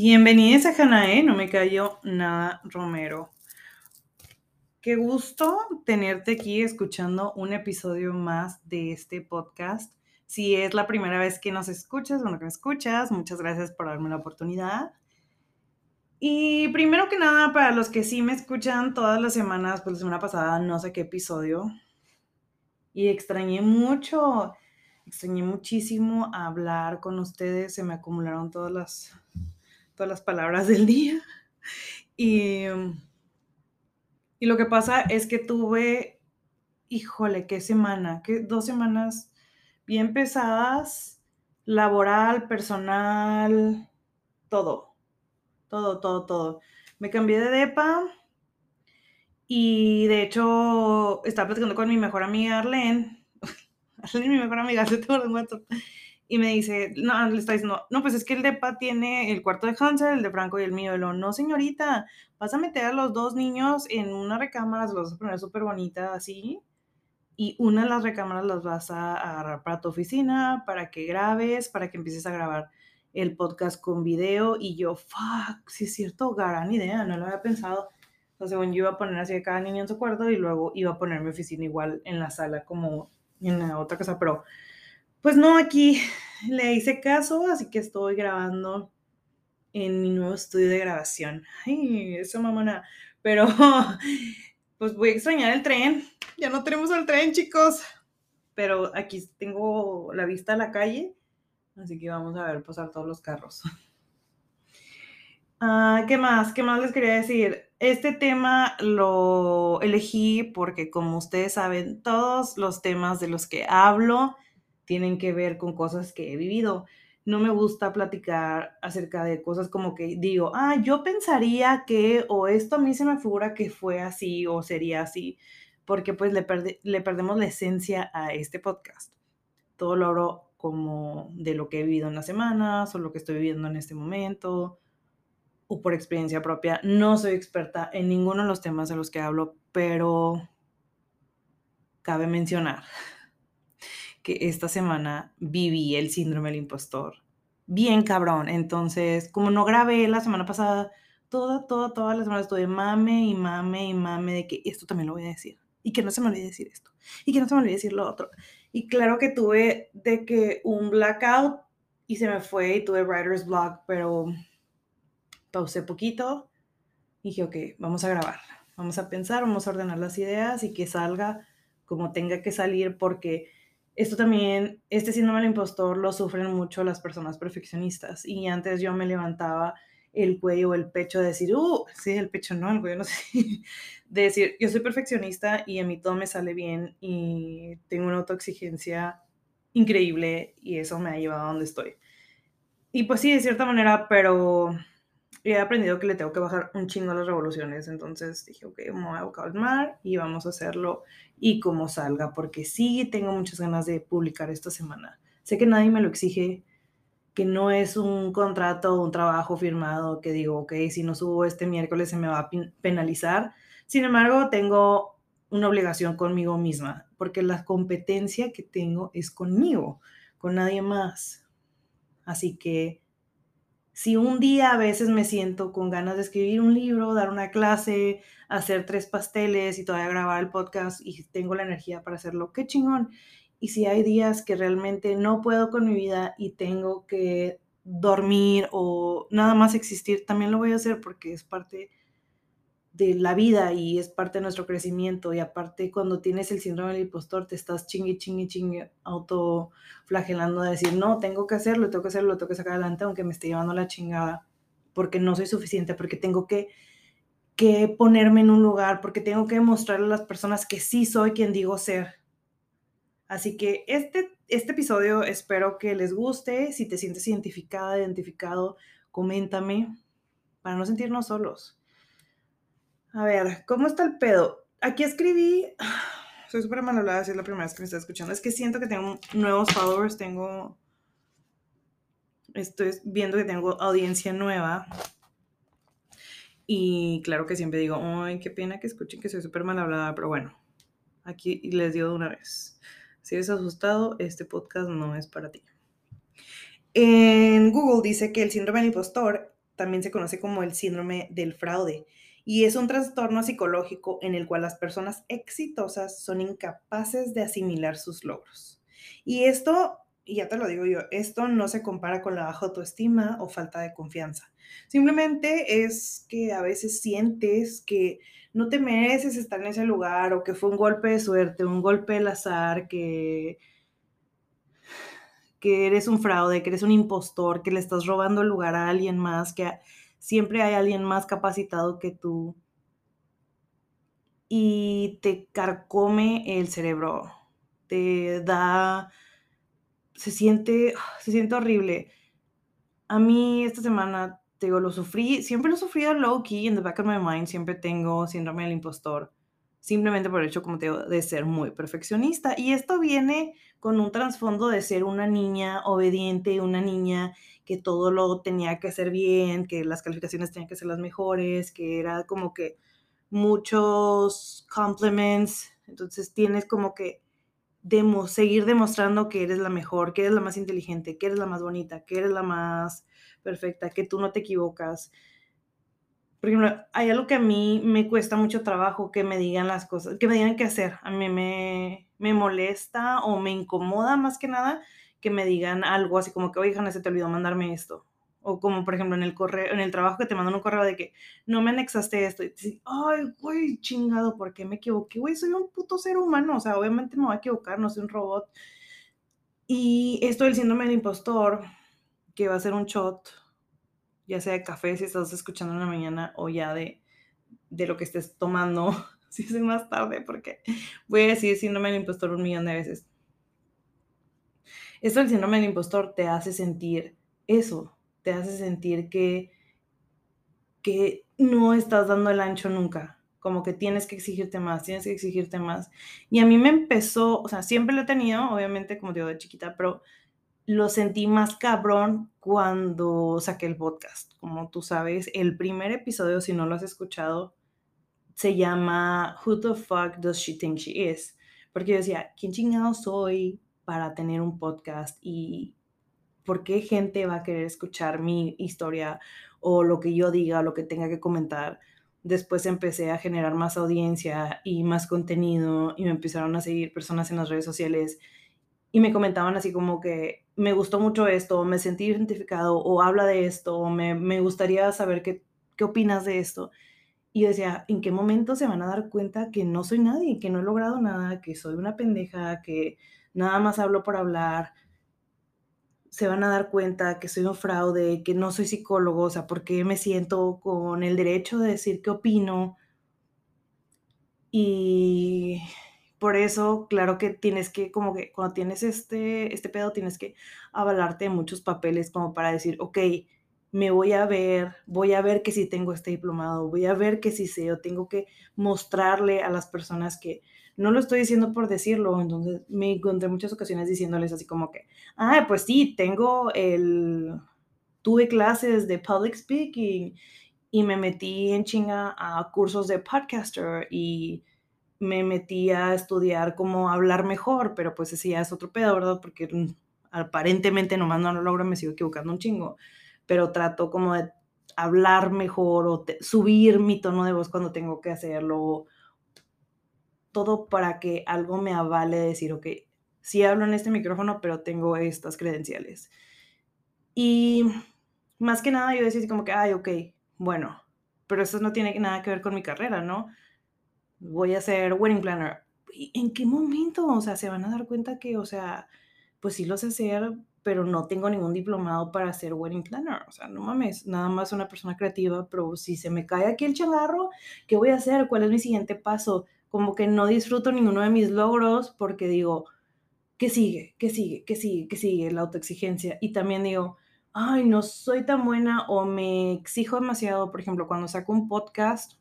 Bienvenidos a Janae, no me cayó nada Romero. Qué gusto tenerte aquí escuchando un episodio más de este podcast. Si es la primera vez que nos escuchas, bueno, que me escuchas, muchas gracias por darme la oportunidad. Y primero que nada, para los que sí me escuchan todas las semanas, pues la semana pasada no sé qué episodio. Y extrañé mucho, extrañé muchísimo hablar con ustedes, se me acumularon todas las todas las palabras del día. Y, y lo que pasa es que tuve, híjole, qué semana, qué dos semanas bien pesadas, laboral, personal, todo, todo, todo, todo. Me cambié de depa y de hecho estaba platicando con mi mejor amiga Arlene. Arlene, mi mejor amiga, se te y me dice, no, le está diciendo, no, pues es que el depa tiene el cuarto de Hansel, el de Franco y el mío. Y lo, no, señorita, vas a meter a los dos niños en una recámara, los vas a poner súper bonita así. Y una de las recámaras las vas a agarrar para tu oficina, para que grabes, para que empieces a grabar el podcast con video. Y yo, fuck, si es cierto, gran idea, no lo había pensado. Entonces, según yo iba a poner así a cada niño en su cuarto y luego iba a poner mi oficina igual en la sala como en la otra casa, pero pues no, aquí le hice caso, así que estoy grabando en mi nuevo estudio de grabación. Ay, eso mamona. Pero pues voy a extrañar el tren. Ya no tenemos el tren, chicos. Pero aquí tengo la vista a la calle, así que vamos a ver pasar todos los carros. Ah, ¿Qué más? ¿Qué más les quería decir? Este tema lo elegí porque, como ustedes saben, todos los temas de los que hablo tienen que ver con cosas que he vivido. No me gusta platicar acerca de cosas como que digo, ah, yo pensaría que, o esto a mí se me figura que fue así o sería así, porque pues le, le perdemos la esencia a este podcast. Todo lo hablo como de lo que he vivido en las semanas o lo que estoy viviendo en este momento o por experiencia propia. No soy experta en ninguno de los temas de los que hablo, pero cabe mencionar esta semana viví el síndrome del impostor. Bien cabrón. Entonces, como no grabé la semana pasada, toda, toda, toda la semana estuve mame y mame y mame de que esto también lo voy a decir. Y que no se me olvide decir esto. Y que no se me olvide decir lo otro. Y claro que tuve de que un blackout y se me fue y tuve writer's block, pero pausé poquito y dije, ok, vamos a grabar. Vamos a pensar, vamos a ordenar las ideas y que salga como tenga que salir porque esto también, este síndrome del impostor lo sufren mucho las personas perfeccionistas. Y antes yo me levantaba el cuello o el pecho de decir, uh, sí, el pecho no, el cuello no sé. De decir, yo soy perfeccionista y a mí todo me sale bien y tengo una autoexigencia increíble y eso me ha llevado a donde estoy. Y pues sí, de cierta manera, pero he aprendido que le tengo que bajar un chingo a las revoluciones. Entonces dije, ok, me voy a calmar y vamos a hacerlo y como salga, porque sí tengo muchas ganas de publicar esta semana. Sé que nadie me lo exige, que no es un contrato un trabajo firmado que digo, ok, si no subo este miércoles se me va a penalizar. Sin embargo, tengo una obligación conmigo misma, porque la competencia que tengo es conmigo, con nadie más. Así que si un día a veces me siento con ganas de escribir un libro, dar una clase, hacer tres pasteles y todavía grabar el podcast y tengo la energía para hacerlo, qué chingón. Y si hay días que realmente no puedo con mi vida y tengo que dormir o nada más existir, también lo voy a hacer porque es parte de la vida y es parte de nuestro crecimiento. Y aparte, cuando tienes el síndrome del impostor, te estás chingue, chingue, chingue, autoflagelando de decir, no, tengo que hacerlo, tengo que hacerlo, tengo que sacar adelante, aunque me esté llevando la chingada, porque no soy suficiente, porque tengo que, que ponerme en un lugar, porque tengo que mostrarle a las personas que sí soy quien digo ser. Así que este, este episodio espero que les guste. Si te sientes identificada, identificado, coméntame para no sentirnos solos. A ver, ¿cómo está el pedo? Aquí escribí. Soy súper mal hablada si es la primera vez que me está escuchando. Es que siento que tengo nuevos followers, tengo. Estoy viendo que tengo audiencia nueva. Y claro que siempre digo, ay, qué pena que escuchen que soy súper mal hablada, pero bueno, aquí les digo de una vez. Si eres asustado, este podcast no es para ti. En Google dice que el síndrome del impostor también se conoce como el síndrome del fraude y es un trastorno psicológico en el cual las personas exitosas son incapaces de asimilar sus logros. Y esto, y ya te lo digo yo, esto no se compara con la baja autoestima o falta de confianza. Simplemente es que a veces sientes que no te mereces estar en ese lugar o que fue un golpe de suerte, un golpe del azar, que que eres un fraude, que eres un impostor, que le estás robando el lugar a alguien más, que siempre hay alguien más capacitado que tú y te carcome el cerebro, te da, se siente, se siente horrible. A mí esta semana, te digo, lo sufrí, siempre lo he sufrido low key, in the back of my mind, siempre tengo síndrome del impostor simplemente por el hecho, como te digo, de ser muy perfeccionista. Y esto viene con un trasfondo de ser una niña obediente, una niña que todo lo tenía que hacer bien, que las calificaciones tenían que ser las mejores, que era como que muchos compliments. Entonces tienes como que demo, seguir demostrando que eres la mejor, que eres la más inteligente, que eres la más bonita, que eres la más perfecta, que tú no te equivocas por ejemplo, hay algo que a mí me cuesta mucho trabajo que me digan las cosas, que me digan qué hacer. A mí me, me molesta o me incomoda más que nada que me digan algo así como que, oye, Jana, se te olvidó mandarme esto. O como, por ejemplo, en el correo, en el trabajo que te mandan un correo de que no me anexaste esto. Y te ay, güey, chingado, ¿por qué me equivoqué? Güey, soy un puto ser humano. O sea, obviamente me voy a equivocar, no soy un robot. Y esto del síndrome del impostor, que va a ser un shot ya sea de café si estás escuchando en la mañana o ya de, de lo que estés tomando, si es más tarde, porque voy a decir síndrome del impostor un millón de veces. Esto del síndrome del impostor te hace sentir eso, te hace sentir que, que no estás dando el ancho nunca, como que tienes que exigirte más, tienes que exigirte más. Y a mí me empezó, o sea, siempre lo he tenido, obviamente, como digo, de chiquita, pero lo sentí más cabrón cuando saqué el podcast. Como tú sabes, el primer episodio, si no lo has escuchado, se llama Who the fuck does she think she is? Porque yo decía, ¿quién chingado soy para tener un podcast? ¿Y por qué gente va a querer escuchar mi historia o lo que yo diga, o lo que tenga que comentar? Después empecé a generar más audiencia y más contenido y me empezaron a seguir personas en las redes sociales y me comentaban así como que me gustó mucho esto, me sentí identificado, o habla de esto, o me, me gustaría saber qué, qué opinas de esto. Y yo decía, ¿en qué momento se van a dar cuenta que no soy nadie, que no he logrado nada, que soy una pendeja, que nada más hablo por hablar? Se van a dar cuenta que soy un fraude, que no soy psicólogo, o sea, ¿por qué me siento con el derecho de decir qué opino? Y por eso, claro que tienes que, como que cuando tienes este, este pedo, tienes que avalarte de muchos papeles como para decir, ok, me voy a ver, voy a ver que si tengo este diplomado, voy a ver que si sé, o tengo que mostrarle a las personas que no lo estoy diciendo por decirlo, entonces me encontré muchas ocasiones diciéndoles así como que, ah, pues sí, tengo el, tuve clases de public speaking y me metí en chinga a cursos de podcaster y me metí a estudiar cómo hablar mejor, pero pues ese ya es otro pedo, ¿verdad? Porque mm, aparentemente nomás no lo logro, me sigo equivocando un chingo, pero trato como de hablar mejor o subir mi tono de voz cuando tengo que hacerlo, todo para que algo me avale decir, ok, sí hablo en este micrófono, pero tengo estas credenciales. Y más que nada yo decía como que, ay, ok, bueno, pero eso no tiene nada que ver con mi carrera, ¿no? voy a ser wedding planner. ¿En qué momento? O sea, se van a dar cuenta que, o sea, pues sí lo sé hacer, pero no tengo ningún diplomado para ser wedding planner. O sea, no mames, nada más una persona creativa, pero si se me cae aquí el changarro, ¿qué voy a hacer? ¿Cuál es mi siguiente paso? Como que no disfruto ninguno de mis logros porque digo, ¿qué sigue? ¿Qué sigue? ¿Qué sigue? ¿Qué sigue? La autoexigencia. Y también digo, ay, no soy tan buena o me exijo demasiado. Por ejemplo, cuando saco un podcast,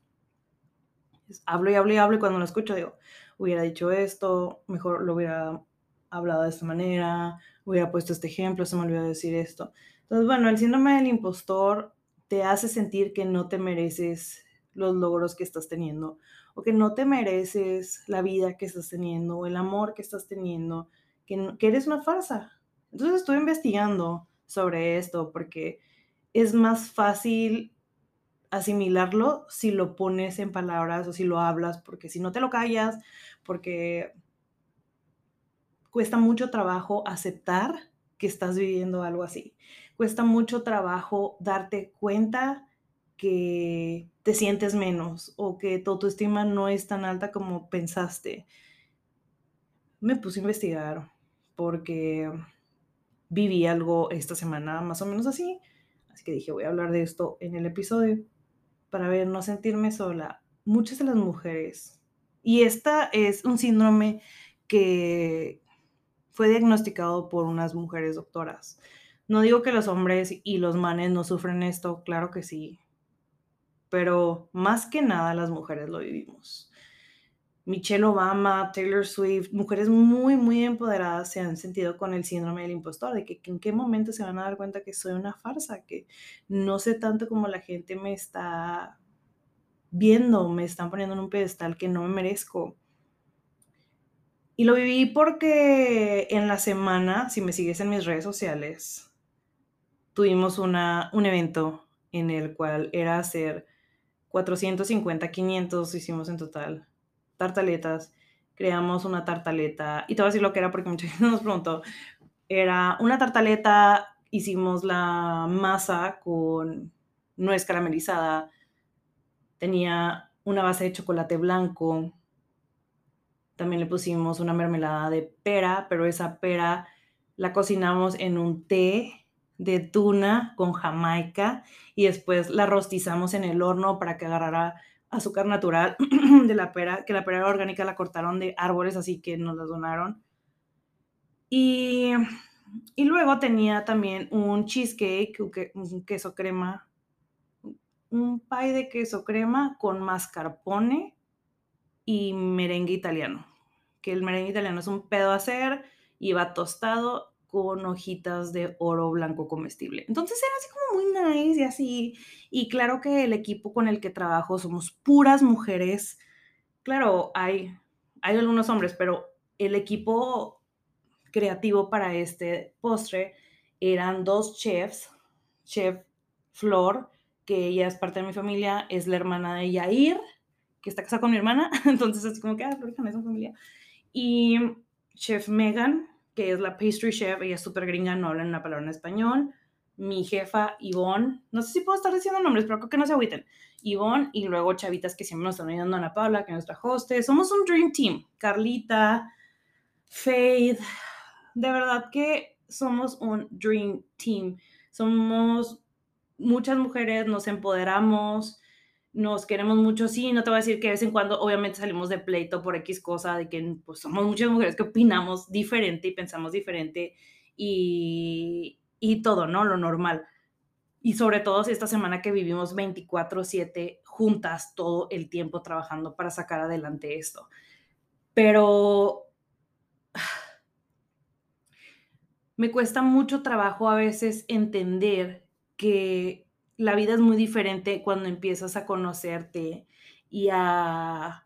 hablo y hablo y hablo y cuando lo escucho digo, hubiera dicho esto, mejor lo hubiera hablado de esta manera, hubiera puesto este ejemplo, se me olvidó decir esto. Entonces, bueno, el síndrome del impostor te hace sentir que no te mereces los logros que estás teniendo o que no te mereces la vida que estás teniendo o el amor que estás teniendo, que, que eres una farsa. Entonces estuve investigando sobre esto porque es más fácil asimilarlo si lo pones en palabras o si lo hablas, porque si no te lo callas, porque cuesta mucho trabajo aceptar que estás viviendo algo así. Cuesta mucho trabajo darte cuenta que te sientes menos o que tu autoestima no es tan alta como pensaste. Me puse a investigar porque viví algo esta semana más o menos así. Así que dije, voy a hablar de esto en el episodio para ver, no sentirme sola. Muchas de las mujeres, y esta es un síndrome que fue diagnosticado por unas mujeres doctoras. No digo que los hombres y los manes no sufren esto, claro que sí, pero más que nada las mujeres lo vivimos. Michelle Obama, Taylor Swift, mujeres muy, muy empoderadas se han sentido con el síndrome del impostor, de que en qué momento se van a dar cuenta que soy una farsa, que no sé tanto como la gente me está viendo, me están poniendo en un pedestal que no me merezco. Y lo viví porque en la semana, si me sigues en mis redes sociales, tuvimos una, un evento en el cual era hacer 450, 500, hicimos en total tartaletas, creamos una tartaleta, y te voy a decir lo que era porque mucha gente nos preguntó, era una tartaleta, hicimos la masa con nuez caramelizada, tenía una base de chocolate blanco, también le pusimos una mermelada de pera, pero esa pera la cocinamos en un té de tuna con jamaica y después la rostizamos en el horno para que agarrara azúcar natural de la pera, que la pera orgánica la cortaron de árboles, así que nos la donaron. Y, y luego tenía también un cheesecake, un queso crema, un pie de queso crema con mascarpone y merengue italiano. Que el merengue italiano es un pedo hacer y va tostado con hojitas de oro blanco comestible. Entonces era así como muy nice y así. Y claro que el equipo con el que trabajo somos puras mujeres. Claro, hay, hay algunos hombres, pero el equipo creativo para este postre eran dos chefs, chef Flor, que ella es parte de mi familia, es la hermana de Yair, que está casada con mi hermana, entonces es como que, ah, Flor es familia. Y chef Megan, que es la pastry chef, ella es súper gringa, no habla una palabra en español. Mi jefa, Yvonne, no sé si puedo estar diciendo nombres, pero creo que no se agüiten. Yvonne y luego chavitas que siempre nos están ayudando, Ana Paula, que es nuestra host. Somos un dream team. Carlita, Faith, de verdad que somos un dream team. Somos muchas mujeres, nos empoderamos, nos queremos mucho, sí, no te voy a decir que de vez en cuando obviamente salimos de pleito por X cosa, de que pues somos muchas mujeres que opinamos diferente y pensamos diferente y, y todo, ¿no? Lo normal. Y sobre todo esta semana que vivimos 24/7 juntas todo el tiempo trabajando para sacar adelante esto. Pero me cuesta mucho trabajo a veces entender que la vida es muy diferente cuando empiezas a conocerte y a,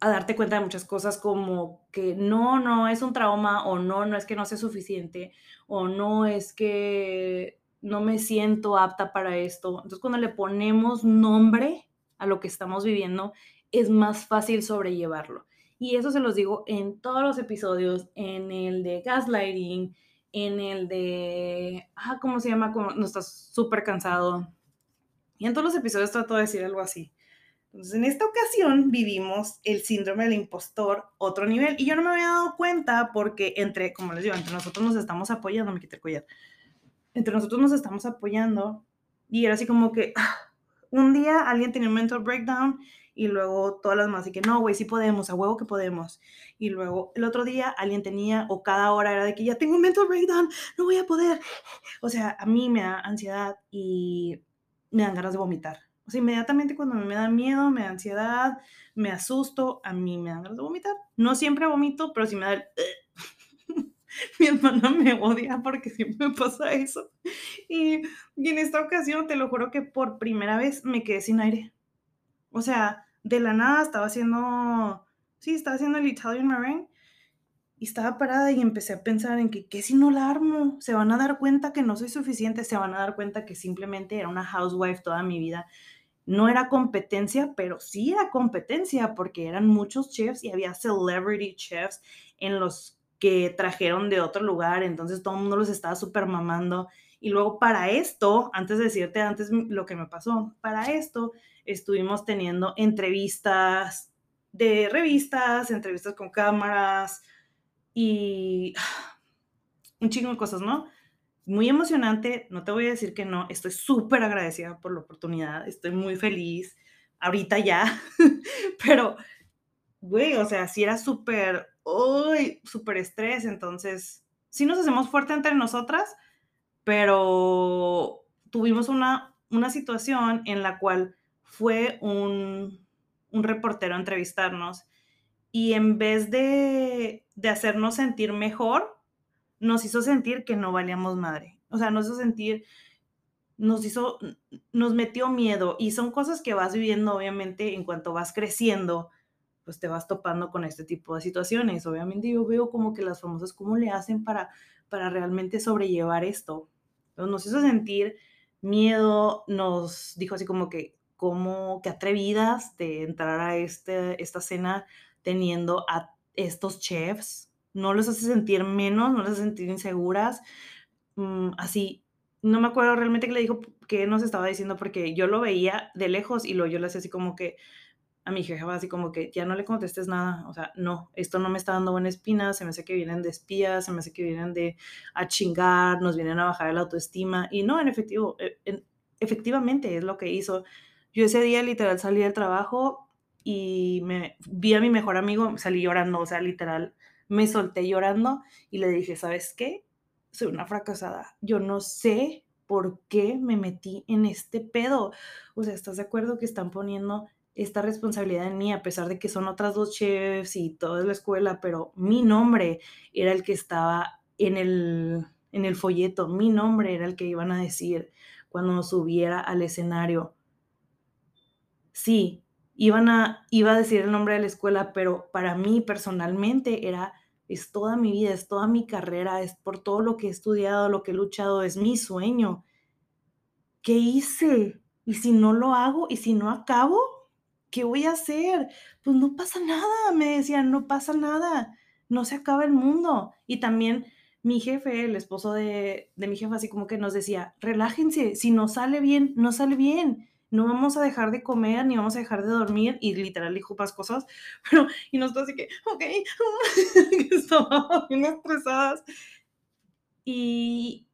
darte cuenta de muchas cosas como que no, no es un trauma o no, no es que no sea suficiente o no es que no me siento apta para esto. Entonces cuando le ponemos nombre a lo que estamos viviendo, es más fácil sobrellevarlo. Y eso se los digo en todos los episodios, en el de gaslighting, en el de, ah, ¿cómo se llama? Como no estás súper cansado. Y en todos los episodios trato de decir algo así. Entonces, en esta ocasión vivimos el síndrome del impostor otro nivel. Y yo no me había dado cuenta porque entre, como les digo, entre nosotros nos estamos apoyando, me quité el collar. Entre nosotros nos estamos apoyando. Y era así como que ah, un día alguien tenía un mental breakdown y luego todas las más, y que no, güey, sí podemos, a huevo que podemos. Y luego el otro día alguien tenía, o cada hora era de que ya tengo un mental breakdown, no voy a poder. O sea, a mí me da ansiedad y me dan ganas de vomitar. O sea, inmediatamente cuando me da miedo, me da ansiedad, me asusto, a mí me dan ganas de vomitar. No siempre vomito, pero si me da el... Mi hermana me odia porque siempre me pasa eso. Y, y en esta ocasión, te lo juro que por primera vez me quedé sin aire. O sea, de la nada estaba haciendo, sí, estaba haciendo el Italian Marine Y estaba parada y empecé a pensar en que, ¿qué si no la armo? Se van a dar cuenta que no soy suficiente, se van a dar cuenta que simplemente era una housewife toda mi vida. No era competencia, pero sí era competencia porque eran muchos chefs y había celebrity chefs en los que trajeron de otro lugar, entonces todo el mundo los estaba súper mamando. Y luego para esto, antes de decirte antes lo que me pasó, para esto estuvimos teniendo entrevistas de revistas, entrevistas con cámaras, y un chingo de cosas, ¿no? Muy emocionante, no te voy a decir que no, estoy súper agradecida por la oportunidad, estoy muy feliz, ahorita ya, pero, güey, o sea, si era súper, uy, súper estrés, entonces, sí nos hacemos fuerte entre nosotras, pero tuvimos una, una situación en la cual fue un, un reportero a entrevistarnos y en vez de, hacernos sentir mejor, nos hizo sentir que no valíamos madre. O sea, nos hizo sentir, nos hizo, nos metió miedo y son cosas que vas viviendo, obviamente, en cuanto vas creciendo, pues te vas topando con este tipo de situaciones. Obviamente yo veo como que las famosas, ¿cómo le hacen para, para realmente sobrellevar esto? nos hizo sentir miedo, nos dijo así como que, como que atrevidas de entrar a este, esta cena teniendo a estos chefs, no los hace sentir menos, no los hace sentir inseguras, mm, así. No me acuerdo realmente qué le dijo, qué nos estaba diciendo, porque yo lo veía de lejos y luego yo le hacía así como que a mi jefa, así como que ya no le contestes nada, o sea, no, esto no me está dando buena espina, se me hace que vienen de espías, se me hace que vienen de a chingar, nos vienen a bajar la autoestima, y no, en efectivo, e, efectivamente es lo que hizo. Yo ese día literal salí del trabajo y me vi a mi mejor amigo, salí llorando, o sea, literal, me solté llorando y le dije, ¿sabes qué? Soy una fracasada. Yo no sé por qué me metí en este pedo. O sea, ¿estás de acuerdo que están poniendo esta responsabilidad en mí, a pesar de que son otras dos chefs y toda la escuela, pero mi nombre era el que estaba en el, en el folleto, mi nombre era el que iban a decir cuando subiera al escenario. Sí, iban a, iba a decir el nombre de la escuela, pero para mí personalmente era, es toda mi vida, es toda mi carrera, es por todo lo que he estudiado, lo que he luchado, es mi sueño. ¿Qué hice? ¿Y si no lo hago? ¿Y si no acabo? ¿Qué voy a hacer? Pues no pasa nada, me decían, no pasa nada, no se acaba el mundo. Y también mi jefe, el esposo de, de mi jefa, así como que nos decía, relájense, si no sale bien, no sale bien no vamos a dejar de comer ni vamos a dejar de dormir y literal dijo más cosas, pero y nosotros así que, ok, estábamos bien estresadas y,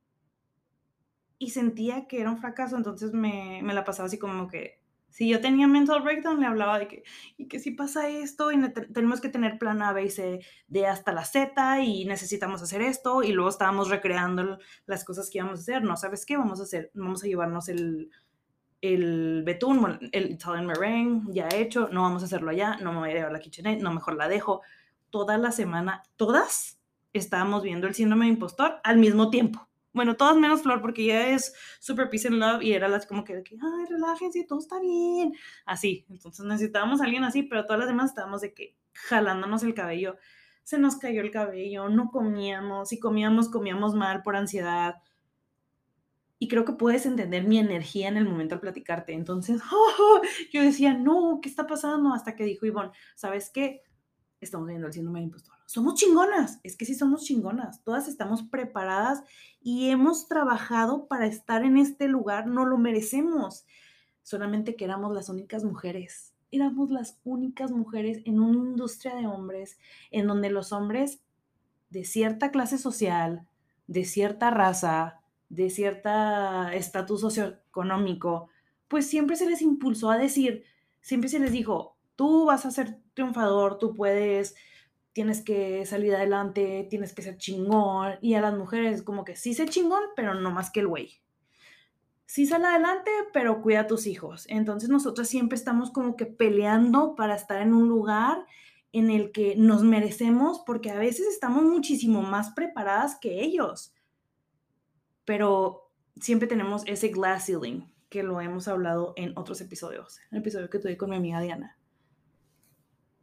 y sentía que era un fracaso, entonces me, me la pasaba así como que si yo tenía mental breakdown, le hablaba de que, y que si pasa esto, y tenemos que tener plan A, B y C, de hasta la Z, y necesitamos hacer esto, y luego estábamos recreando las cosas que íbamos a hacer. No, ¿sabes qué? Vamos a hacer, vamos a llevarnos el, el betún, el Italian meringue ya hecho, no vamos a hacerlo allá, no me voy a llevar la kitchenette, no, mejor la dejo. Toda la semana, todas estábamos viendo el síndrome de impostor al mismo tiempo. Bueno, todas menos Flor, porque ella es super peace and love y era las como que, ay, relájense, todo está bien. Así, entonces necesitábamos a alguien así, pero todas las demás estábamos de que jalándonos el cabello. Se nos cayó el cabello, no comíamos, si comíamos, comíamos mal por ansiedad y creo que puedes entender mi energía en el momento al platicarte. Entonces, yo decía, no, ¿qué está pasando? Hasta que dijo Ivonne, ¿sabes qué? Estamos viendo el síndrome de impostor. Somos chingonas, es que sí somos chingonas. Todas estamos preparadas y hemos trabajado para estar en este lugar, no lo merecemos. Solamente que éramos las únicas mujeres. Éramos las únicas mujeres en una industria de hombres en donde los hombres de cierta clase social, de cierta raza, de cierta estatus socioeconómico, pues siempre se les impulsó a decir, siempre se les dijo, tú vas a ser triunfador, tú puedes, tienes que salir adelante, tienes que ser chingón. Y a las mujeres como que sí sé chingón, pero no más que el güey. Sí sale adelante, pero cuida a tus hijos. Entonces nosotros siempre estamos como que peleando para estar en un lugar en el que nos merecemos porque a veces estamos muchísimo más preparadas que ellos pero siempre tenemos ese glass ceiling que lo hemos hablado en otros episodios. En el episodio que tuve con mi amiga Diana.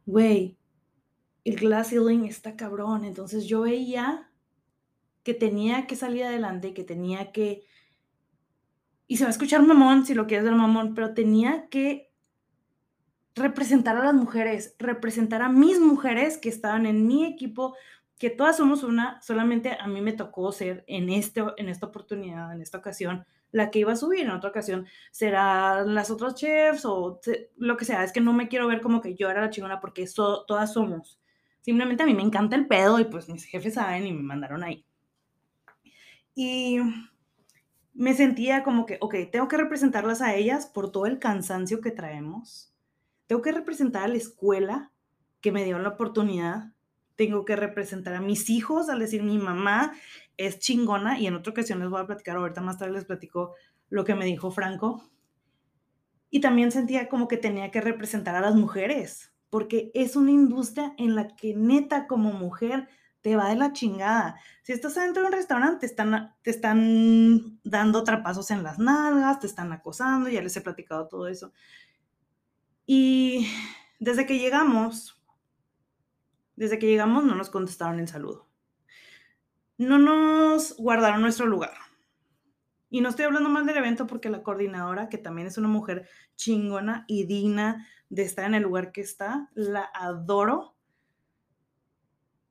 Güey, el glass ceiling está cabrón. Entonces yo veía que tenía que salir adelante, que tenía que... Y se va a escuchar mamón si lo quieres ver mamón, pero tenía que representar a las mujeres, representar a mis mujeres que estaban en mi equipo, que todas somos una, solamente a mí me tocó ser en, este, en esta oportunidad, en esta ocasión, la que iba a subir, en otra ocasión serán las otras chefs o lo que sea, es que no me quiero ver como que yo era la chingona porque todas somos. Simplemente a mí me encanta el pedo y pues mis jefes saben y me mandaron ahí. Y me sentía como que, ok, tengo que representarlas a ellas por todo el cansancio que traemos. Tengo que representar a la escuela que me dio la oportunidad. Tengo que representar a mis hijos al decir mi mamá es chingona y en otra ocasión les voy a platicar, ahorita más tarde les platico lo que me dijo Franco. Y también sentía como que tenía que representar a las mujeres porque es una industria en la que neta como mujer te va de la chingada. Si estás dentro de un restaurante, te están, te están dando trapazos en las nalgas, te están acosando, ya les he platicado todo eso. Y desde que llegamos, desde que llegamos no nos contestaron el saludo. No nos guardaron nuestro lugar. Y no estoy hablando mal del evento porque la coordinadora, que también es una mujer chingona y digna de estar en el lugar que está, la adoro.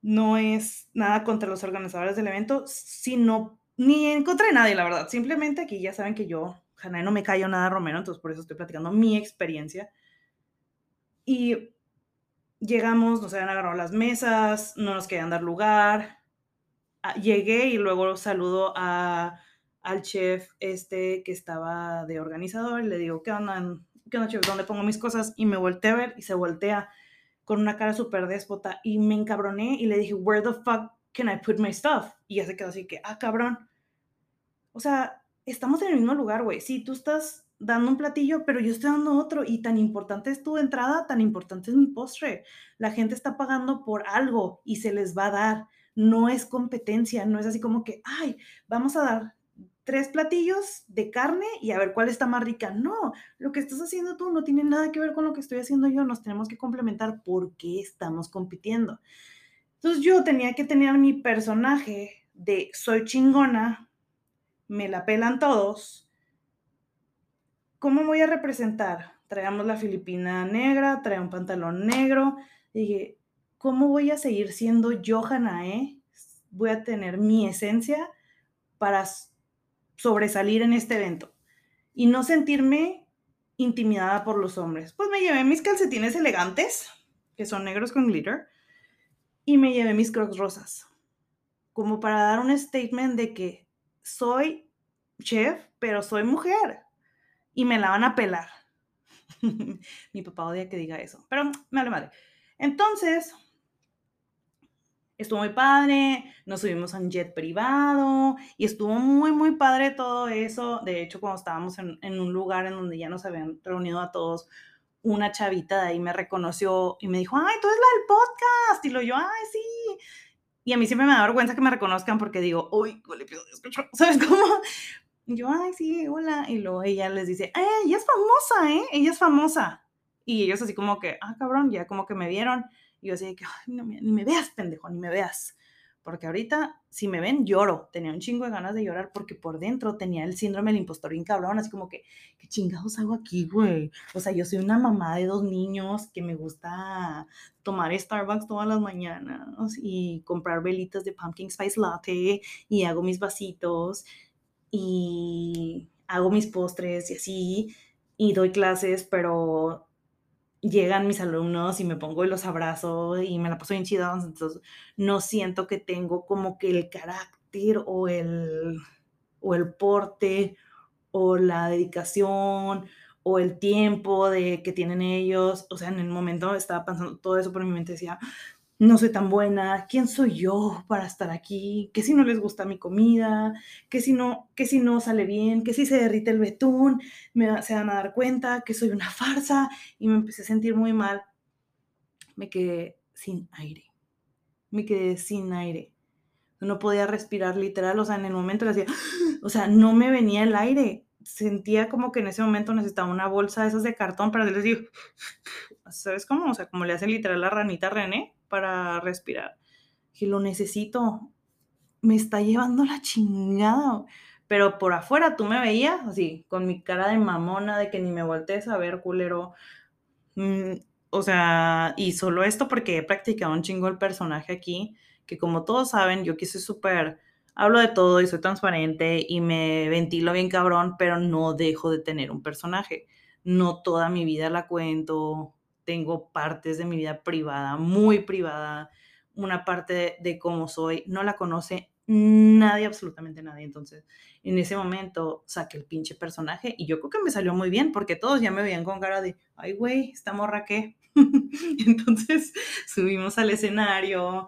No es nada contra los organizadores del evento, sino ni en contra de nadie, la verdad. Simplemente aquí ya saben que yo, Janae, no me callo nada Romero, entonces por eso estoy platicando mi experiencia. Y llegamos, nos habían agarrado las mesas, no nos querían dar lugar. Ah, llegué y luego saludo a al chef este que estaba de organizador y le digo, ¿qué onda? ¿Qué onda, chef? ¿Dónde pongo mis cosas? Y me volteé a ver y se voltea con una cara súper déspota y me encabroné y le dije, where the fuck can I put my stuff? Y ya se quedó así que, ah, cabrón. O sea, estamos en el mismo lugar, güey. Sí, tú estás dando un platillo, pero yo estoy dando otro y tan importante es tu entrada, tan importante es mi postre. La gente está pagando por algo y se les va a dar. No es competencia, no es así como que, ay, vamos a dar tres platillos de carne y a ver cuál está más rica. No, lo que estás haciendo tú no tiene nada que ver con lo que estoy haciendo yo. Nos tenemos que complementar porque estamos compitiendo. Entonces yo tenía que tener mi personaje de soy chingona, me la pelan todos. ¿Cómo voy a representar? Traemos la filipina negra, trae un pantalón negro. Dije, ¿cómo voy a seguir siendo yo, eh? Voy a tener mi esencia para sobresalir en este evento y no sentirme intimidada por los hombres. Pues me llevé mis calcetines elegantes, que son negros con glitter, y me llevé mis crocs rosas, como para dar un statement de que soy chef, pero soy mujer y me la van a pelar. Mi papá odia que diga eso, pero me vale madre. Entonces, estuvo muy padre, nos subimos a un jet privado y estuvo muy, muy padre todo eso. De hecho, cuando estábamos en, un lugar en donde ya nos habían reunido a todos, una chavita de ahí me reconoció y me dijo, ay, tú eres la del podcast. Y lo yo, ay, sí. Y a mí siempre me da vergüenza que me reconozcan porque digo, uy, ¿cuál escucho? ¿Sabes cómo? Y yo, ay, sí, hola. Y luego ella les dice, ay, ella es famosa, ¿eh? Ella es famosa. Y ellos así como que, ah, cabrón, ya como que me vieron. Y yo así que, no, ni me veas, pendejo, ni me veas. Porque ahorita, si me ven, lloro. Tenía un chingo de ganas de llorar porque por dentro tenía el síndrome del impostor bien cabrón. Así como que, ¿qué chingados hago aquí, güey? O sea, yo soy una mamá de dos niños que me gusta tomar Starbucks todas las mañanas y comprar velitas de pumpkin spice latte y hago mis vasitos y hago mis postres y así y doy clases, pero llegan mis alumnos y me pongo y los abrazo y me la paso bien chida, entonces no siento que tengo como que el carácter o el, o el porte o la dedicación o el tiempo de que tienen ellos, o sea, en el momento estaba pensando todo eso, por mi mente decía, no soy tan buena, ¿quién soy yo para estar aquí? ¿Qué si no les gusta mi comida? ¿Qué si no, qué si no sale bien? ¿Qué si se derrite el betún? Me, se van a dar cuenta que soy una farsa y me empecé a sentir muy mal. Me quedé sin aire. Me quedé sin aire. No podía respirar literal, o sea, en el momento le hacía, o sea, no me venía el aire. sentía como que en ese momento necesitaba una bolsa de esas de cartón para les digo, ¿sabes cómo? O sea, como le hacen literal la ranita René para respirar. Que lo necesito. Me está llevando la chingada. Pero por afuera tú me veías así, con mi cara de mamona, de que ni me voltees a ver, culero. Mm, o sea, y solo esto porque he practicado un chingo el personaje aquí, que como todos saben, yo quise súper hablo de todo y soy transparente y me ventilo bien cabrón, pero no dejo de tener un personaje. No toda mi vida la cuento, tengo partes de mi vida privada, muy privada, una parte de, cómo soy, no la conoce nadie, absolutamente nadie. Entonces, en ese momento saqué el pinche personaje y yo creo que me salió muy bien porque todos ya me veían con cara de, ay, güey, esta morra qué. Entonces, subimos al escenario,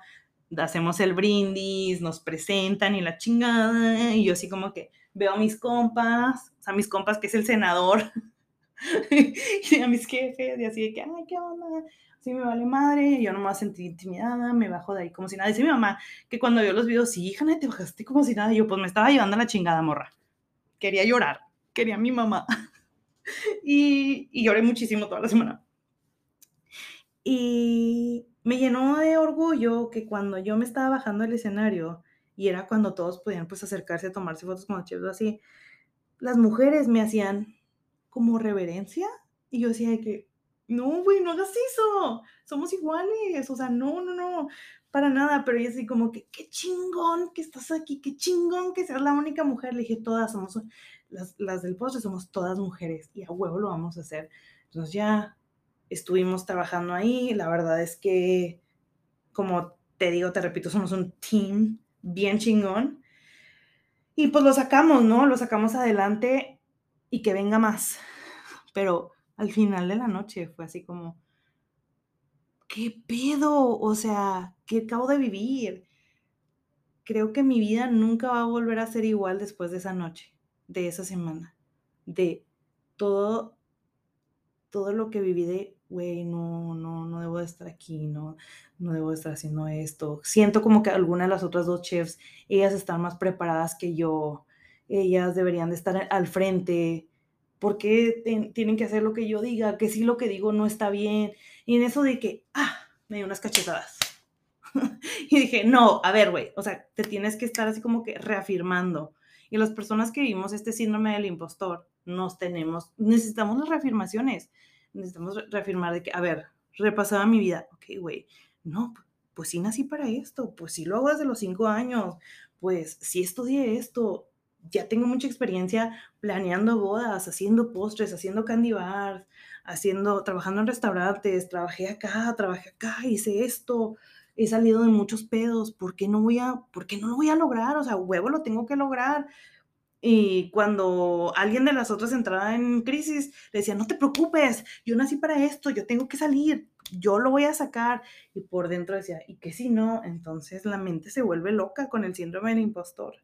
hacemos el brindis, nos presentan y la chingada, y yo así como que veo a mis compas, o mis compas que es el senador, y a mis jefes, y así de que, ay, ¿qué onda? Así me vale madre, yo no me voy a sentir intimidada, me bajo de ahí como si nada. Dice mi mamá que cuando vio los videos, sí, hija, te bajaste como si nada, y yo pues me estaba llevando la chingada, morra. Quería llorar, quería mi mamá. y, y lloré muchísimo toda la semana. Y me llenó de orgullo que cuando yo me estaba bajando del escenario, y era cuando todos podían pues acercarse a tomarse fotos con los chefs así, las mujeres me hacían como reverencia, y yo decía que, no, güey, no hagas eso, somos iguales, o sea, no, no, no, para nada, pero yo así como que, qué chingón que estás aquí, qué chingón que seas la única mujer, le dije, todas somos, las, las del postre somos todas mujeres, y a huevo lo vamos a hacer, entonces ya estuvimos trabajando ahí. La verdad es que, como te digo, te repito, somos un team bien chingón. Y pues lo sacamos, ¿no? Lo sacamos adelante y que venga más. Pero al final de la noche fue así como, ¿qué pedo? O sea, ¿qué acabo de vivir? Creo que mi vida nunca va a volver a ser igual después de esa noche, de esa semana, de todo, todo lo que viví de güey, no, no, no debo de estar aquí, no, no debo de estar haciendo esto. Siento como que algunas de las otras dos chefs, ellas están más preparadas que yo, ellas deberían de estar al frente, ¿por qué tienen que hacer lo que yo diga? Que si lo que digo no está bien. Y en eso de que, ah, me dio unas cachetadas. y dije, no, a ver, güey, o sea, te tienes que estar así como que reafirmando. Y las personas que vivimos este síndrome del impostor, nos tenemos, necesitamos las reafirmaciones necesitamos reafirmar de que, a ver, repasaba mi vida, ok, güey, no, pues sí nací para esto, pues sí lo hago desde los cinco años, pues sí estudié esto, ya tengo mucha experiencia planeando bodas, haciendo postres, haciendo candy bars, haciendo, trabajando en restaurantes, trabajé acá, trabajé acá, hice esto, he salido de muchos pedos, ¿por qué no voy a, por qué no lo voy a lograr? O sea, huevo lo tengo que lograr. Y cuando alguien de las otras entraba en crisis, le decía, no te preocupes, yo nací para esto, yo tengo que salir, yo lo voy a sacar. Y por dentro decía, ¿y qué si no? Entonces la mente se vuelve loca con el síndrome del impostor.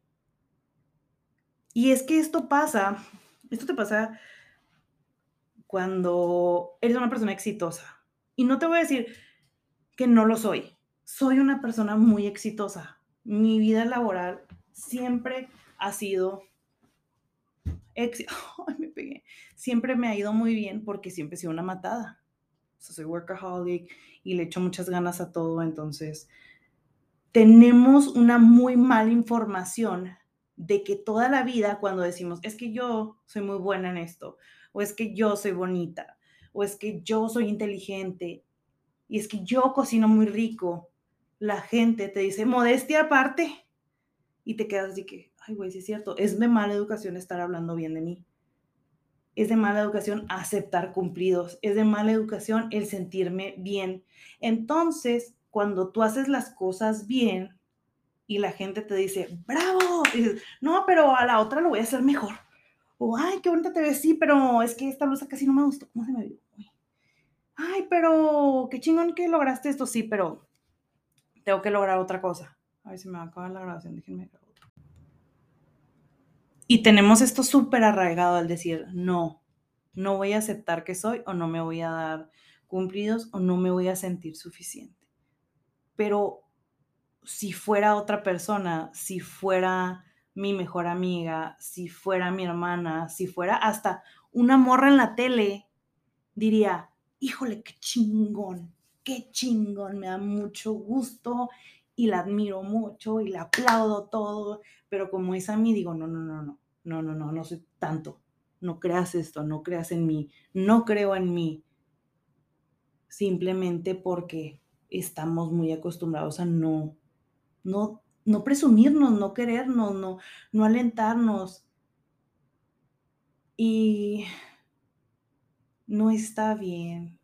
Y es que esto pasa, esto te pasa cuando eres una persona exitosa. Y no te voy a decir que no lo soy. Soy una persona muy exitosa. Mi vida laboral siempre ha sido me pegué. Siempre me ha ido muy bien porque siempre he sido una matada. soy workaholic y le echo muchas ganas a todo. Entonces, tenemos una muy mala información de que toda la vida cuando decimos, es que yo soy muy buena en esto, o es que yo soy bonita, o es que yo soy inteligente, y es que yo cocino muy rico, la gente te dice, modestia aparte, y te quedas de que, ay, güey, sí es cierto, es de mala educación estar hablando bien de mí. Es de mala educación aceptar cumplidos, es de mala educación el sentirme bien. Entonces, cuando tú haces las cosas bien y la gente te dice, bravo, dices, no, pero a la otra lo voy a hacer mejor. O, ay, qué bonita te ves, sí, pero es que esta blusa casi no me gustó. ¿Cómo se me vio? Ay, pero qué chingón que lograste esto, sí, pero tengo que lograr otra cosa. A ver si me va a acabar la grabación, déjenme y tenemos esto súper arraigado al decir, no, no voy a aceptar que soy o no me voy a dar cumplidos o no me voy a sentir suficiente. Pero si fuera otra persona, si fuera mi mejor amiga, si fuera mi hermana, si fuera hasta una morra en la tele, diría, híjole, qué chingón, qué chingón, me da mucho gusto y la admiro mucho y la aplaudo todo, pero como es a mí, digo, no, no, no, no, no, no, no, no soy tanto, no creas esto, no creas en mí, no creo en mí, simplemente porque estamos muy acostumbrados a no, no, no presumirnos, no querernos, no, no alentarnos. Y no está bien.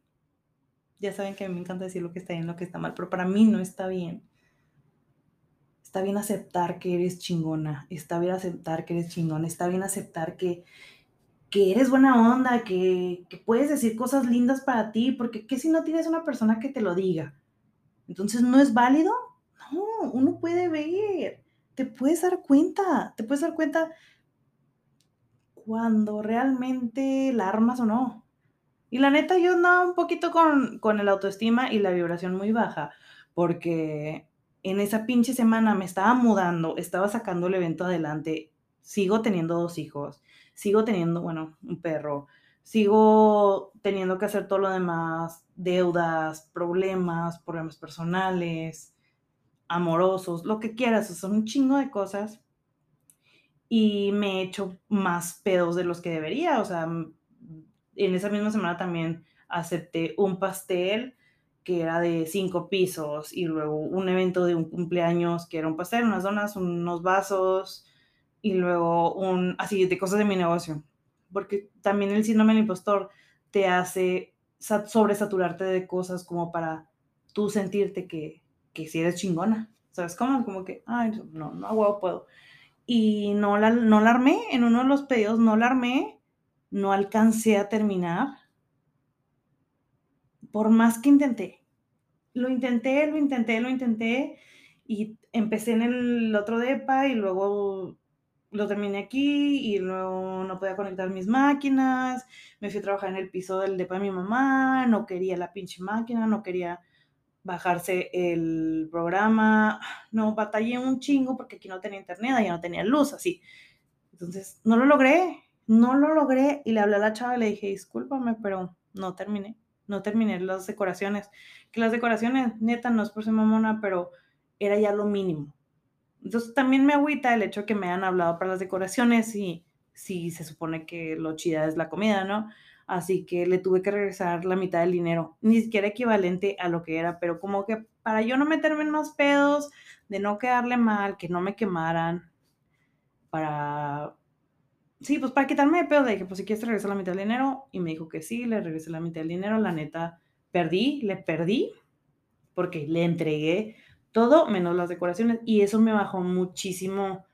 Ya saben que a mí me encanta decir lo que está bien, lo que está mal, pero para mí no está bien. Está bien aceptar que eres chingona, está bien aceptar que eres chingona, está bien aceptar que, que eres buena onda, que, que, puedes decir cosas lindas para ti, porque ¿qué si no tienes una persona que te lo diga? Entonces, ¿no es válido? No, uno puede ver, te puedes dar cuenta, te puedes dar cuenta cuando realmente la armas o no. Y la neta, yo andaba un poquito con, con el autoestima y la vibración muy baja, porque en esa pinche semana me estaba mudando, estaba sacando el evento adelante, sigo teniendo dos hijos, sigo teniendo, bueno, un perro, sigo teniendo que hacer todo lo demás, deudas, problemas, problemas personales, amorosos, lo que quieras, son un chingo de cosas. Y me he hecho más pedos de los que debería, o sea, en esa misma semana también acepté un pastel que era de cinco pisos y luego un evento de un cumpleaños que era un pastel, unas donas, unos vasos, y luego un, así, de cosas de mi negocio. Porque también el síndrome del impostor te hace sobresaturarte de cosas como para tú sentirte que, que si eres chingona. ¿Sabes cómo? Como que, ay, no, no, huevo puedo. Y no la, no la armé, en uno de los pedidos no la armé, no alcancé a terminar. Por más que intenté. Lo intenté, lo intenté, lo intenté. Y empecé en el otro DEPA y luego lo terminé aquí y luego no podía conectar mis máquinas, me fui a trabajar en el piso del depa de mi mamá, no quería la pinche máquina, no quería bajarse el programa, no batallé un chingo porque aquí no tenía internet, ya no tenía luz, así. Entonces, no lo logré, no lo logré y le hablé a la chava y le dije, discúlpame, pero no terminé, no terminé las decoraciones. Que las decoraciones, neta, no es por ser mamona, pero era ya lo mínimo entonces también me agüita el hecho que me han hablado para las decoraciones y si se supone que lo chida es la comida, ¿no? Así que le tuve que regresar la mitad del dinero, ni siquiera equivalente a lo que era, pero como que para yo no meterme en más pedos, de no quedarle mal, que no me quemaran, para... Sí, pues para quitarme de pedo, de que pues si quieres regresar la mitad del dinero, y me dijo que sí, le regresé la mitad del dinero, la neta, perdí, le perdí, porque le entregué todo menos las decoraciones. Y eso me bajó muchísimo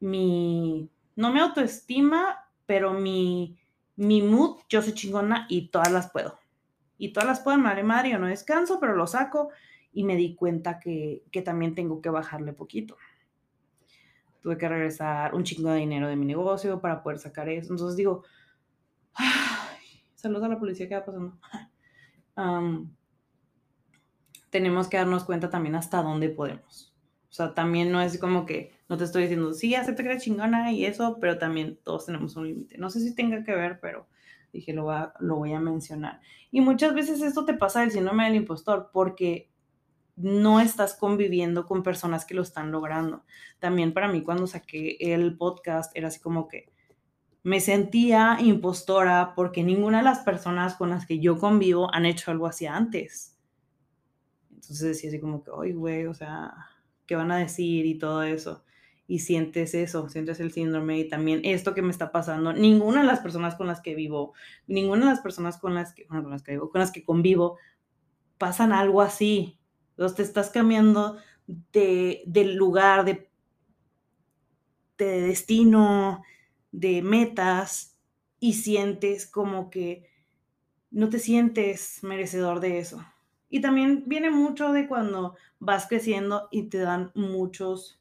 mi, no mi autoestima, pero mi, mi mood, yo soy chingona y todas las puedo. Y todas las puedo, madre madre, yo no descanso, pero lo saco y me di cuenta que, que también tengo que bajarle poquito. Tuve que regresar un chingo de dinero de mi negocio para poder sacar eso. Entonces digo, saludos a la policía, ¿qué va pasando? tenemos que darnos cuenta también hasta dónde podemos. O sea, también no es como que no te estoy diciendo, sí, acepta que eres chingona y eso, pero también todos tenemos un límite. No sé si tenga que ver, pero dije, lo, va, lo voy a mencionar. Y muchas veces esto te pasa del síndrome del impostor porque no estás conviviendo con personas que lo están logrando. También para mí cuando saqué el podcast era así como que me sentía impostora porque ninguna de las personas con las que yo convivo han hecho algo así antes. Entonces decía así como que, ay, güey, o sea, ¿qué van a decir? Y todo eso. Y sientes eso, sientes el síndrome y también esto que me está pasando. Ninguna de las personas con las que vivo, ninguna de las personas con las que, con las que vivo, con las convivo, pasan algo así. Entonces te estás cambiando de, del lugar, de, de destino, de metas y sientes como que no te sientes merecedor de eso. Y también viene mucho de cuando vas creciendo y te dan muchos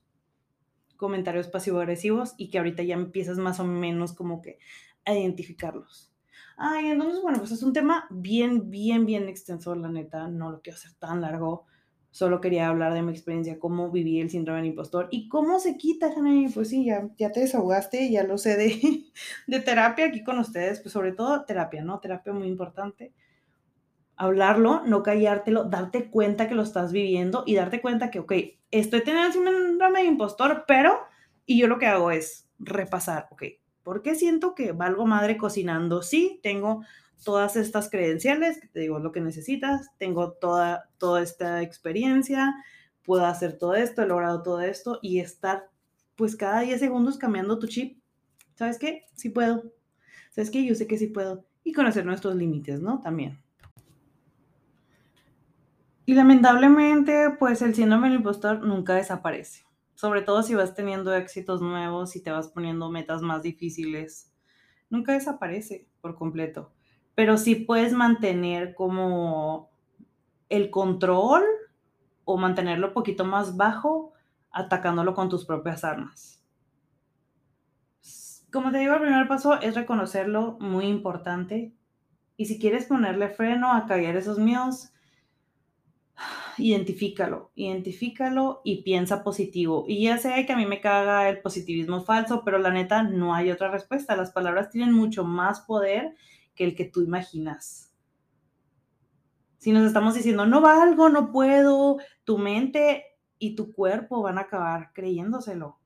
comentarios pasivo-agresivos y que ahorita ya empiezas más o menos como que a identificarlos. Ay, entonces, bueno, pues es un tema bien, bien, bien extenso, la neta, no lo quiero hacer tan largo, Solo quería hablar de mi experiencia, cómo viví el síndrome del impostor y cómo se quita, Pues sí, ya, ya te desahogaste, ya lo sé de, de terapia aquí con ustedes, pues sobre todo terapia, ¿no? Terapia muy importante. Hablarlo, no callártelo, darte cuenta que lo estás viviendo y darte cuenta que, ok, estoy teniendo síndrome del impostor, pero, y yo lo que hago es repasar, ok, ¿por qué siento que valgo madre cocinando? Sí, tengo todas estas credenciales, te digo lo que necesitas, tengo toda, toda esta experiencia, puedo hacer todo esto, he logrado todo esto y estar pues cada 10 segundos cambiando tu chip. ¿Sabes qué? Sí puedo. ¿Sabes qué? Yo sé que sí puedo. Y conocer nuestros límites, ¿no? También. Y lamentablemente, pues el síndrome del impostor nunca desaparece. Sobre todo si vas teniendo éxitos nuevos y te vas poniendo metas más difíciles. Nunca desaparece por completo pero sí puedes mantener como el control o mantenerlo un poquito más bajo atacándolo con tus propias armas. Como te digo, el primer paso es reconocerlo, muy importante. Y si quieres ponerle freno a callar esos miedos, identifícalo, identifícalo y piensa positivo. Y ya sé que a mí me caga el positivismo falso, pero la neta no hay otra respuesta. Las palabras tienen mucho más poder que el que tú imaginas. Si nos estamos diciendo, no valgo, no puedo, tu mente y tu cuerpo van a acabar creyéndoselo.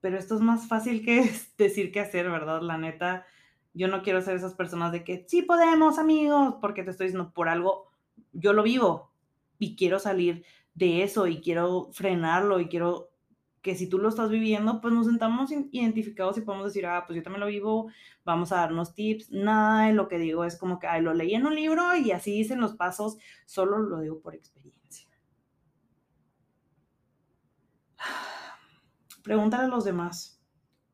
Pero esto es más fácil que decir que hacer, ¿verdad? La neta, yo no quiero ser esas personas de que sí podemos, amigos, porque te estoy diciendo por algo, yo lo vivo y quiero salir de eso y quiero frenarlo y quiero que si tú lo estás viviendo, pues nos sentamos identificados y podemos decir, ah, pues yo también lo vivo, vamos a darnos tips. Nada de lo que digo es como que, lo leí en un libro y así dicen los pasos, solo lo digo por experiencia. Pregúntale a los demás.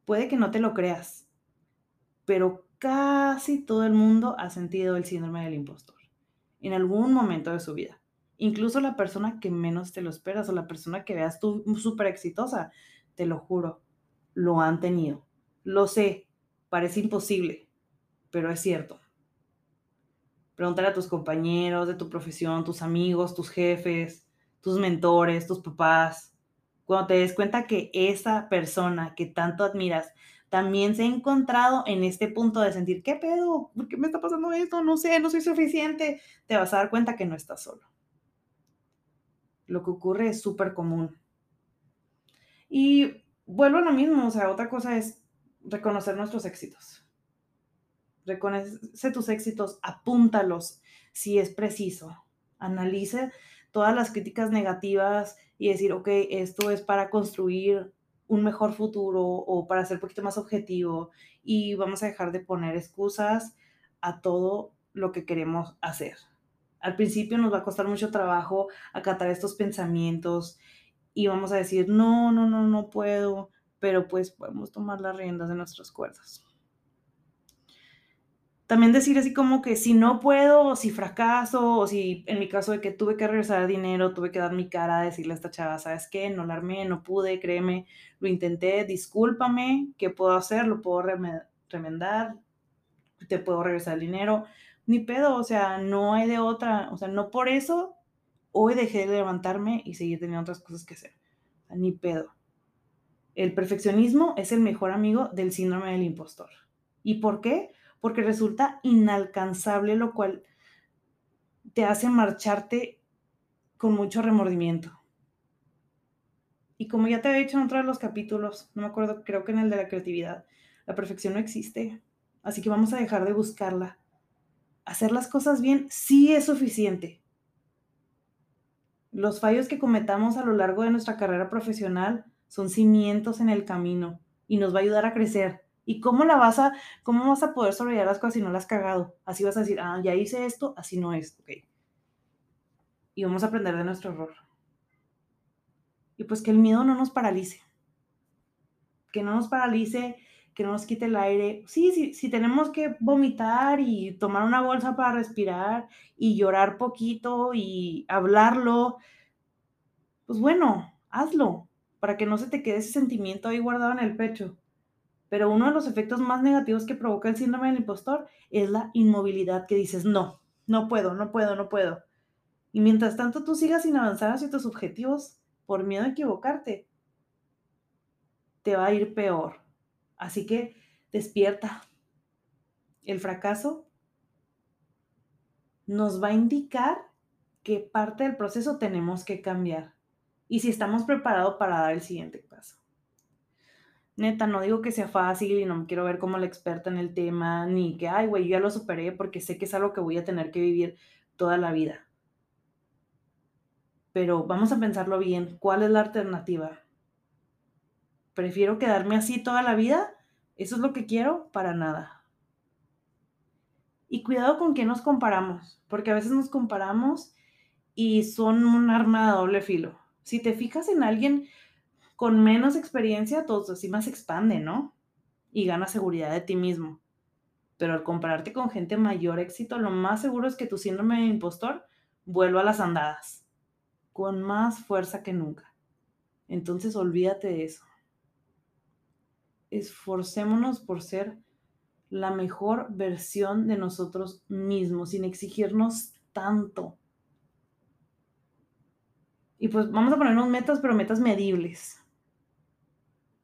Puede que no te lo creas, pero casi todo el mundo ha sentido el síndrome del impostor en algún momento de su vida incluso la persona que menos te lo esperas o la persona que veas tú súper exitosa, te lo juro, lo han tenido. Lo sé, parece imposible, pero es cierto. Pregúntale a tus compañeros de tu profesión, tus amigos, tus jefes, tus mentores, tus papás. Cuando te des cuenta que esa persona que tanto admiras también se ha encontrado en este punto de sentir, ¿qué pedo? ¿Por qué me está pasando esto? No sé, no soy suficiente. Te vas a dar cuenta que no estás solo lo que ocurre es súper común. Y vuelvo a lo mismo, o sea, otra cosa es reconocer nuestros éxitos. Reconoce tus éxitos, apúntalos si es preciso. Analice todas las críticas negativas y decir, ok, esto es para construir un mejor futuro o para ser un poquito más objetivo y vamos a dejar de poner excusas a todo lo que queremos hacer. Al principio nos va a costar mucho trabajo acatar estos pensamientos y vamos a decir, no, no, no, no puedo, pero pues podemos tomar las riendas de nuestras cuerdas. También decir así como que si no puedo, o si fracaso, o si en mi caso de que tuve que regresar dinero, tuve que dar mi cara, decirle a esta chava, ¿sabes qué? No la armé, no pude, créeme, lo intenté, discúlpame, ¿qué puedo hacer? Lo puedo remendar, te puedo regresar el dinero, ni pedo, o sea, no hay de otra, o sea, no por eso hoy dejé de levantarme y seguir teniendo otras cosas que hacer. ni pedo. El perfeccionismo es el mejor amigo del síndrome del impostor. ¿Y por qué? Porque resulta inalcanzable, lo cual te hace marcharte con mucho remordimiento. Y como ya te he dicho en otro de los capítulos, no me acuerdo, creo que en el de la creatividad, la perfección no existe. Así que vamos a dejar de buscarla hacer las cosas bien sí es suficiente. Los fallos que cometamos a lo largo de nuestra carrera profesional son cimientos en el camino y nos va a ayudar a crecer. ¿Y cómo la vas a, cómo vas a poder sobrellevar las cosas si no las has cagado? Así vas a decir, ah, ya hice esto, así no es, ok. Y vamos a aprender de nuestro error. Y pues que el miedo no nos paralice. Que no nos paralice que no nos quite el aire. Sí, sí, si tenemos que vomitar y tomar una bolsa para respirar y llorar poquito y hablarlo, pues bueno, hazlo para que no se te quede ese sentimiento ahí guardado en el pecho. Pero uno de los efectos más negativos que provoca el síndrome del impostor es la inmovilidad que dices, no, no puedo, no puedo, no puedo. Y mientras tanto tú sigas sin avanzar hacia tus objetivos por miedo a equivocarte, te va a ir peor. Así que despierta. El fracaso nos va a indicar qué parte del proceso tenemos que cambiar y si estamos preparados para dar el siguiente paso. Neta, no digo que sea fácil y no me quiero ver como la experta en el tema, ni que, ay, güey, ya lo superé porque sé que es algo que voy a tener que vivir toda la vida. Pero vamos a pensarlo bien, ¿cuál es la alternativa? ¿Prefiero quedarme así toda la vida? ¿Eso es lo que quiero? Para nada. Y cuidado con quién nos comparamos, porque a veces nos comparamos y son un arma de doble filo. Si te fijas en alguien con menos experiencia, todo así más expande, ¿no? Y gana seguridad de ti mismo. Pero al compararte con gente mayor éxito, lo más seguro es que tu síndrome de impostor vuelva a las andadas, con más fuerza que nunca. Entonces olvídate de eso. Esforcémonos por ser la mejor versión de nosotros mismos, sin exigirnos tanto. Y pues vamos a ponernos metas, pero metas medibles.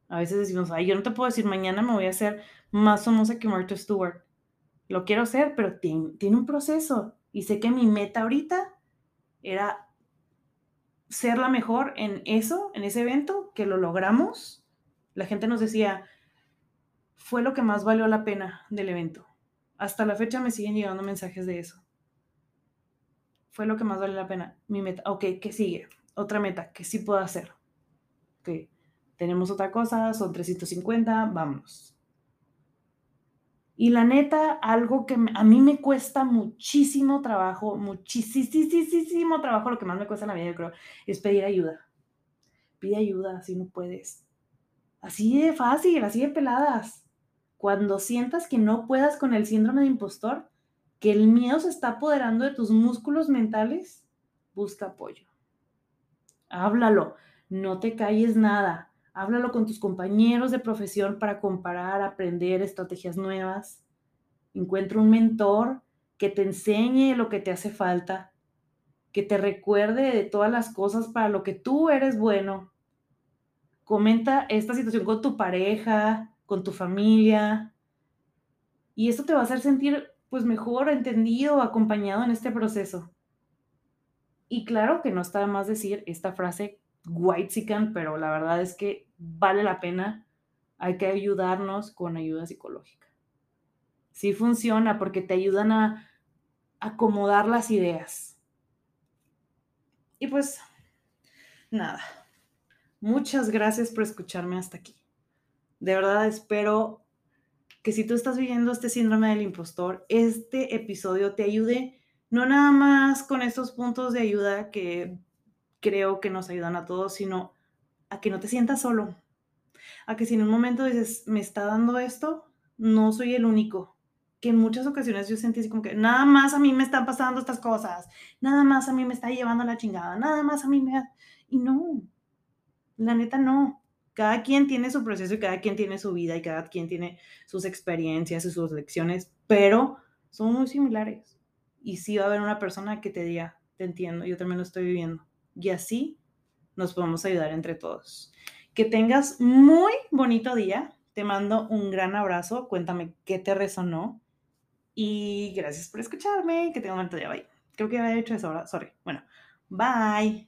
A veces decimos, ay, yo no te puedo decir, mañana me voy a hacer más famosa que Martha Stewart. Lo quiero hacer, pero tiene, tiene un proceso. Y sé que mi meta ahorita era ser la mejor en eso, en ese evento, que lo logramos. La gente nos decía, fue lo que más valió la pena del evento. Hasta la fecha me siguen llegando mensajes de eso. Fue lo que más valió la pena. Mi meta. Ok, ¿qué sigue? Otra meta que sí puedo hacer. Ok, tenemos otra cosa, son 350, vámonos. Y la neta, algo que a mí me cuesta muchísimo trabajo, muchísimo trabajo, lo que más me cuesta en la vida, yo creo, es pedir ayuda. Pide ayuda si no puedes. Así de fácil, así de peladas cuando sientas que no puedas con el síndrome de impostor, que el miedo se está apoderando de tus músculos mentales, busca apoyo. Háblalo, no te calles nada. Háblalo con tus compañeros de profesión para comparar, aprender estrategias nuevas. Encuentra un mentor que te enseñe lo que te hace falta, que te recuerde de todas las cosas para lo que tú eres bueno. Comenta esta situación con tu pareja, con tu familia. Y esto te va a hacer sentir pues mejor, entendido, acompañado en este proceso. Y claro que no está más decir esta frase white sican, pero la verdad es que vale la pena. Hay que ayudarnos con ayuda psicológica. Sí funciona porque te ayudan a acomodar las ideas. Y pues, nada. Muchas gracias por escucharme hasta aquí. De verdad espero que si tú estás viviendo este síndrome del impostor, este episodio te ayude no nada más con estos puntos de ayuda que creo que nos ayudan a todos, sino a que no te sientas solo. A que si en un momento dices, me está dando esto, no soy el único. Que en muchas ocasiones yo sentí así como que nada más a mí me están pasando estas cosas, nada más a mí me está llevando la chingada, nada más a mí me... Y no, la neta no cada quien tiene su proceso y cada quien tiene su vida y cada quien tiene sus experiencias y sus lecciones, pero son muy similares. Y sí va a haber una persona que te diga, te entiendo, yo también lo estoy viviendo. Y así nos podemos ayudar entre todos. Que tengas muy bonito día. Te mando un gran abrazo. Cuéntame qué te resonó. Y gracias por escucharme. Que tenga un momento de bye. Creo que había hecho eso ahora. Sorry. Bueno, bye.